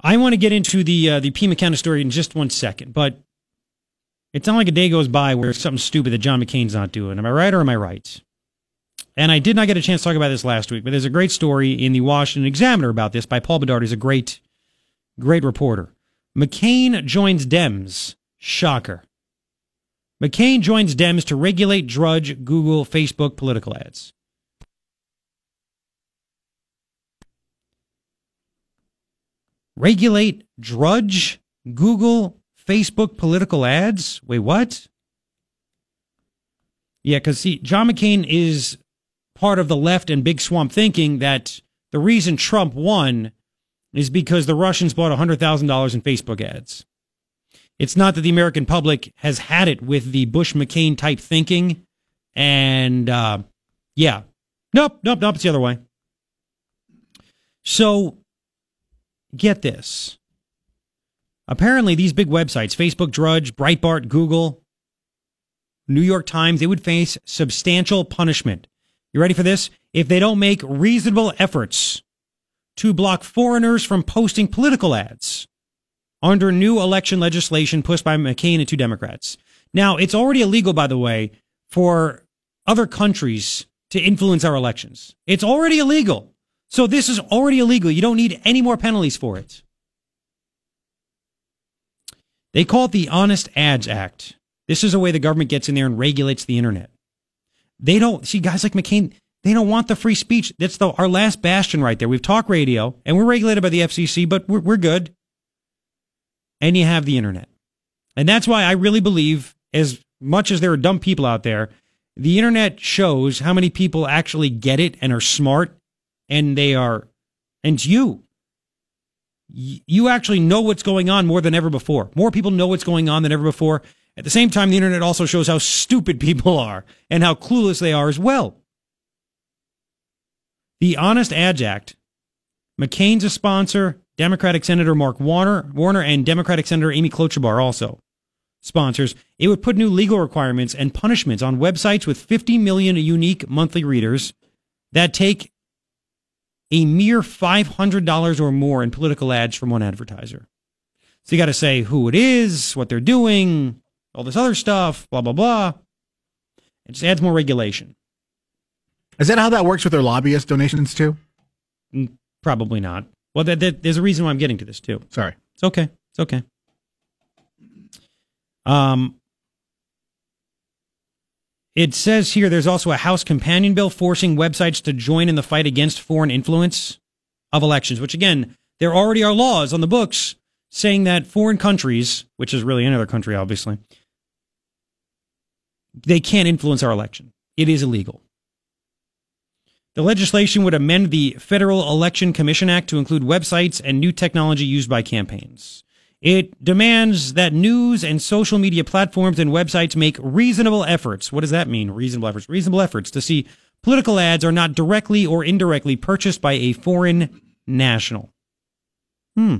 I want to get into the uh, the P. McKenna story in just one second, but it's not like a day goes by where something stupid that John McCain's not doing. Am I right or am I right? And I did not get a chance to talk about this last week, but there's a great story in the Washington Examiner about this by Paul Bedard. He's a great, great reporter. McCain joins Dems. Shocker. McCain joins Dems to regulate, drudge Google, Facebook political ads. Regulate, drudge Google, Facebook political ads? Wait, what? Yeah, because see, John McCain is part of the left and big swamp thinking that the reason Trump won is because the Russians bought $100,000 in Facebook ads. It's not that the American public has had it with the Bush McCain type thinking. And uh, yeah, nope, nope, nope, it's the other way. So get this. Apparently, these big websites, Facebook Drudge, Breitbart, Google, New York Times, they would face substantial punishment. You ready for this? If they don't make reasonable efforts to block foreigners from posting political ads under new election legislation pushed by McCain and two Democrats. Now, it's already illegal, by the way, for other countries to influence our elections. It's already illegal. So this is already illegal. You don't need any more penalties for it. They call it the Honest Ads Act. This is a way the government gets in there and regulates the internet. They don't see guys like McCain. They don't want the free speech. That's the our last bastion right there. We've talk radio and we're regulated by the FCC, but we're, we're good. And you have the internet. And that's why I really believe, as much as there are dumb people out there, the internet shows how many people actually get it and are smart and they are, and you, you actually know what's going on more than ever before. More people know what's going on than ever before. At the same time, the internet also shows how stupid people are and how clueless they are as well. The Honest Ads Act, McCain's a sponsor, Democratic Senator Mark Warner, Warner and Democratic Senator Amy Klobuchar also sponsors. It would put new legal requirements and punishments on websites with 50 million unique monthly readers that take a mere $500 or more in political ads from one advertiser. So you got to say who it is, what they're doing, all this other stuff, blah, blah, blah. It just adds more regulation. Is that how that works with their lobbyist donations too? Mm, probably not. Well, that, that, there's a reason why I'm getting to this too. Sorry. It's okay. It's okay. Um, it says here there's also a House companion bill forcing websites to join in the fight against foreign influence of elections, which again, there already are laws on the books saying that foreign countries, which is really another country, obviously, they can't influence our election. It is illegal. The legislation would amend the Federal Election Commission Act to include websites and new technology used by campaigns. It demands that news and social media platforms and websites make reasonable efforts. What does that mean? Reasonable efforts. Reasonable efforts to see political ads are not directly or indirectly purchased by a foreign national. Hmm.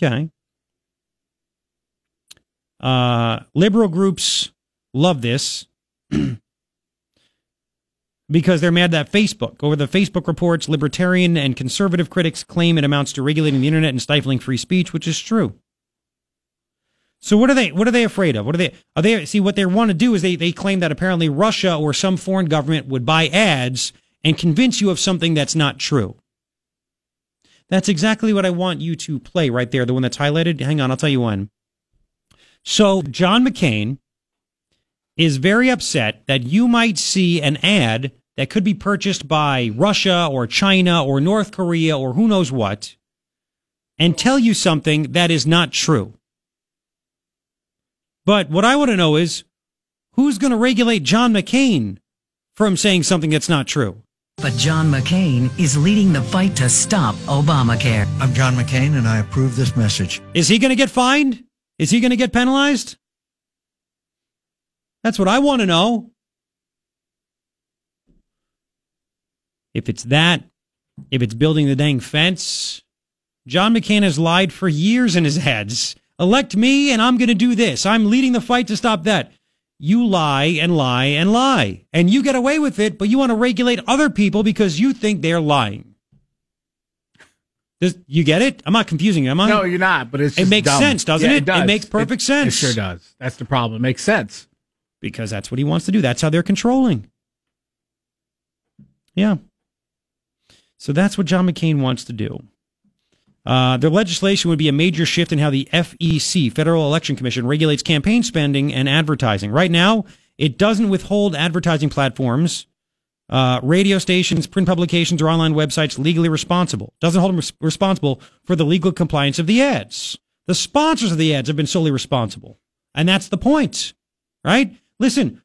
Okay. Uh, liberal groups love this because they're mad that Facebook, over the Facebook reports, libertarian and conservative critics claim it amounts to regulating the internet and stifling free speech, which is true. So what are they what are they afraid of? What are they are they see what they want to do is they, they claim that apparently Russia or some foreign government would buy ads and convince you of something that's not true. That's exactly what I want you to play right there, the one that's highlighted. Hang on, I'll tell you when. So John McCain is very upset that you might see an ad that could be purchased by Russia or China or North Korea or who knows what and tell you something that is not true. But what I want to know is who's going to regulate John McCain from saying something that's not true? But John McCain is leading the fight to stop Obamacare. I'm John McCain and I approve this message. Is he going to get fined? Is he going to get penalized? That's what I want to know. If it's that, if it's building the dang fence, John McCain has lied for years in his ads. Elect me and I'm going to do this. I'm leading the fight to stop that. You lie and lie and lie. And you get away with it, but you want to regulate other people because you think they're lying. Does you get it? I'm not confusing you. Am I? No, you're not. But it's It makes dumb. sense, doesn't Yeah, it? It does. makes perfect sense. It sure does. That's the problem. It makes sense. Because that's what he wants to do. That's how they're controlling. Yeah. So that's what John McCain wants to do. Uh, the legislation would be a major shift in how the FEC, Federal Election Commission, regulates campaign spending and advertising. Right now, it doesn't withhold advertising platforms, uh, radio stations, print publications, or online websites legally responsible. Doesn't hold them res- responsible for the legal compliance of the ads. The sponsors of the ads have been solely responsible. And that's the point, right? Listen,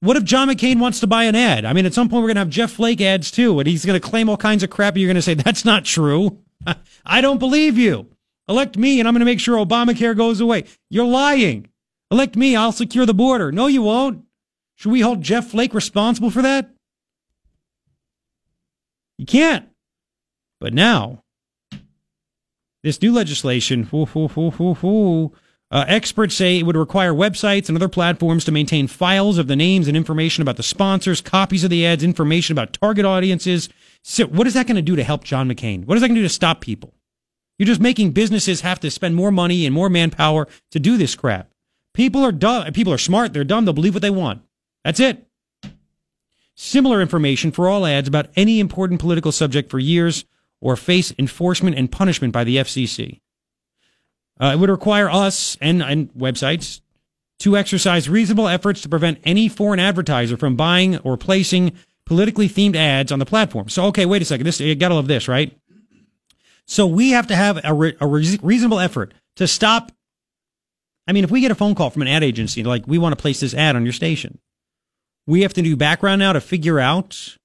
what if John McCain wants to buy an ad? I mean, at some point we're going to have Jeff Flake ads too, and he's going to claim all kinds of crap. And you're going to say, that's not true. I don't believe you. Elect me, and I'm going to make sure Obamacare goes away. You're lying. Elect me, I'll secure the border. No, you won't. Should we hold Jeff Flake responsible for that? You can't. But now, this new legislation, uh, experts say it would require websites and other platforms to maintain files of the names and information about the sponsors, copies of the ads, information about target audiences. So, what is that going to do to help John McCain? What is that going to do to stop people? You're just making businesses have to spend more money and more manpower to do this crap. People are dumb. People are smart. They're dumb. They'll believe what they want. That's it. Similar information for all ads about any important political subject for years or face enforcement and punishment by the FCC. Uh, it would require us and, and websites to exercise reasonable efforts to prevent any foreign advertiser from buying or placing politically themed ads on the platform. So, okay, wait a second. This you gotta love this, right? So we have to have a, re- a re- reasonable effort to stop. I mean, if we get a phone call from an ad agency like we want to place this ad on your station, we have to do background now to figure out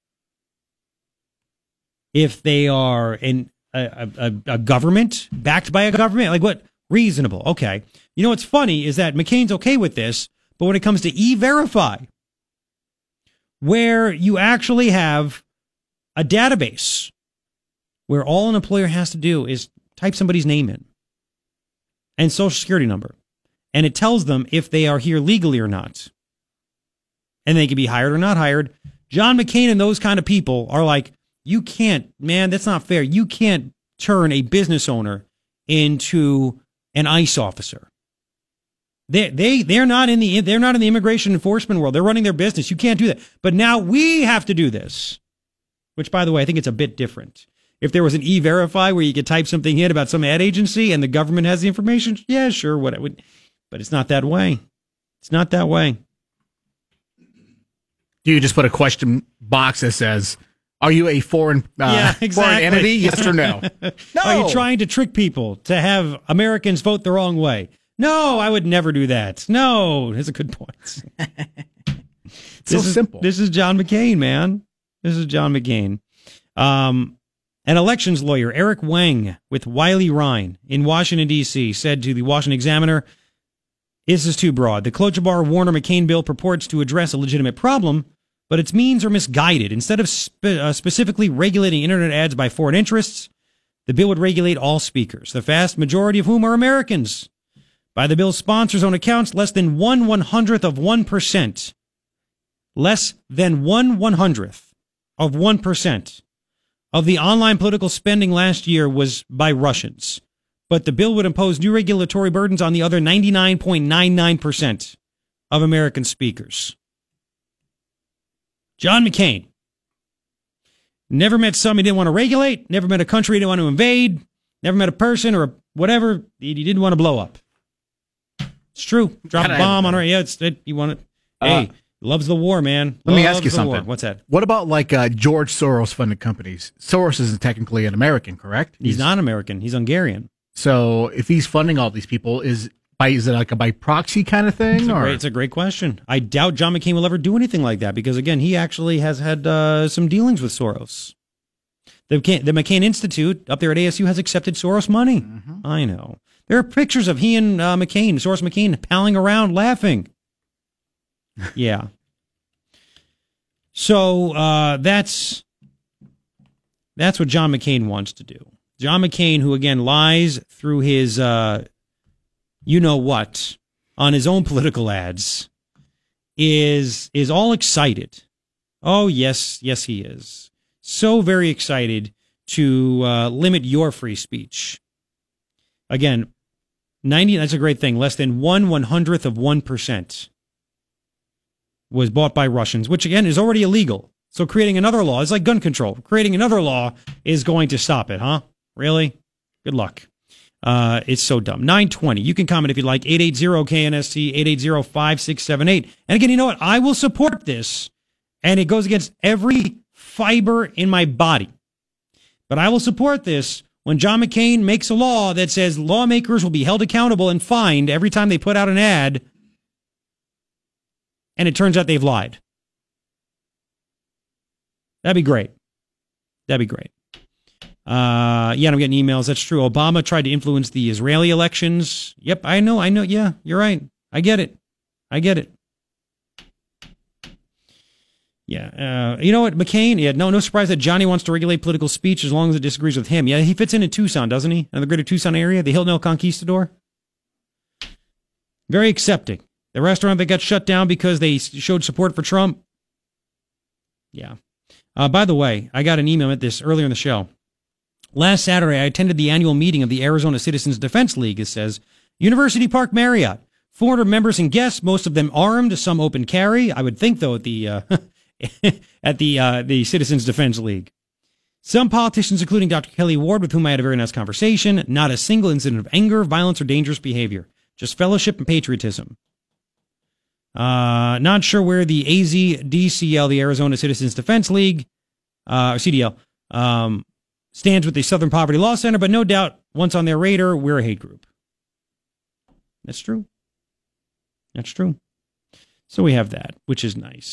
if they are in a, a, a government backed by a government. Like what? Reasonable. Okay. You know what's funny is that McCain's okay with this, but when it comes to e-verify, where you actually have a database where all an employer has to do is type somebody's name in and social security number, and it tells them if they are here legally or not, and they can be hired or not hired. John McCain and those kind of people are like, you can't, man, that's not fair. You can't turn a business owner into an ICE officer. They they they're not in the they're not in the immigration enforcement world. They're running their business. You can't do that. But now we have to do this. Which by the way, I think it's a bit different. If there was an e-verify where you could type something in about some ad agency and the government has the information, yeah, sure, what it would but it's not that way. It's not that way. Do you just put a question box that says, "Are you a foreign uh, Yeah, foreign entity? Yes or no?" no. Are you trying to trick people to have Americans vote the wrong way? No, I would never do that. No, that's a good point. so this is, simple. This is John McCain, man. This is John McCain. Um, an elections lawyer, Eric Wang, with Wiley Rein in Washington, D.C., said to the Washington Examiner, This is too broad. The Klobuchar Warner McCain bill purports to address a legitimate problem, but its means are misguided. Instead of spe- uh, specifically regulating internet ads by foreign interests, the bill would regulate all speakers, the vast majority of whom are Americans. By the bill's sponsors' own accounts, less than one one hundredth of one percent, less than one one hundredth of one percent of the online political spending last year was by Russians. But the bill would impose new regulatory burdens on the other 99.99% of American speakers. John McCain. Never met some he didn't want to regulate, never met a country he didn't want to invade, never met a person or a whatever he didn't want to blow up. It's true. Drop a bomb on her. Yeah, it's it, you want it. Uh, Hey, loves the war, man. Let me ask you the war. something. What's that? What about like uh, George Soros funded companies? Soros isn't technically an American, correct? He's not American. He's Hungarian. So if he's funding all these people, is by is it like a by proxy kind of thing, It's a, or great, it's a great question. I doubt John McCain will ever do anything like that because, again, he actually has had uh, some dealings with Soros. The McCain, the McCain Institute up there at ASU has accepted Soros money. Mm-hmm. I know. There are pictures of he and uh, McCain, Soros McCain, palling around laughing. yeah. So uh, that's that's what John McCain wants to do. John McCain, who again lies through his uh, you know what on his own political ads, is is all excited. Oh yes, yes he is. So very excited to uh, limit your free speech. Again, 90, that's a great thing. Less than one one hundredth of 1% was bought by Russians, which again is already illegal. So creating another law is like gun control. Creating another law is going to stop it, huh? Really? Good luck. Uh, it's so dumb. 920. You can comment if you'd like. 880-KNST, 880-5678. And again, you know what? I will support this. And it goes against every fiber in my body. But I will support this when John McCain makes a law that says lawmakers will be held accountable and fined every time they put out an ad and it turns out they've lied. That'd be great. That'd be great. Uh, yeah, I'm getting emails. That's true. Obama tried to influence the Israeli elections. Yep, I know. I know. Yeah, you're right. I get it. I get it. Yeah. Uh, you know what, McCain? Yeah, no, no surprise that Johnny wants to regulate political speech as long as it disagrees with him. Yeah, he fits in in Tucson, doesn't he? In the greater Tucson area, the Hilton El Conquistador. Very accepting. The restaurant that got shut down because they showed support for Trump. Yeah. Uh, by the way, I got an email at this earlier in the show. Last Saturday, I attended the annual meeting of the Arizona Citizens Defense League. It says University Park Marriott, 400 members and guests, most of them armed, some open carry. I would think, though, at the uh, at the uh, the Citizens Defense League. Some politicians, including Dr. Kelli Ward, with whom I had a very nice conversation. Not a single incident of anger, violence, or dangerous behavior. Just fellowship and patriotism. Uh, not sure where the AZDCL, the Arizona Citizens Defense League, uh, or CDL, um, stands with the Southern Poverty Law Center, but no doubt once on their radar, we're a hate group. That's true. That's true. So we have that, which is nice.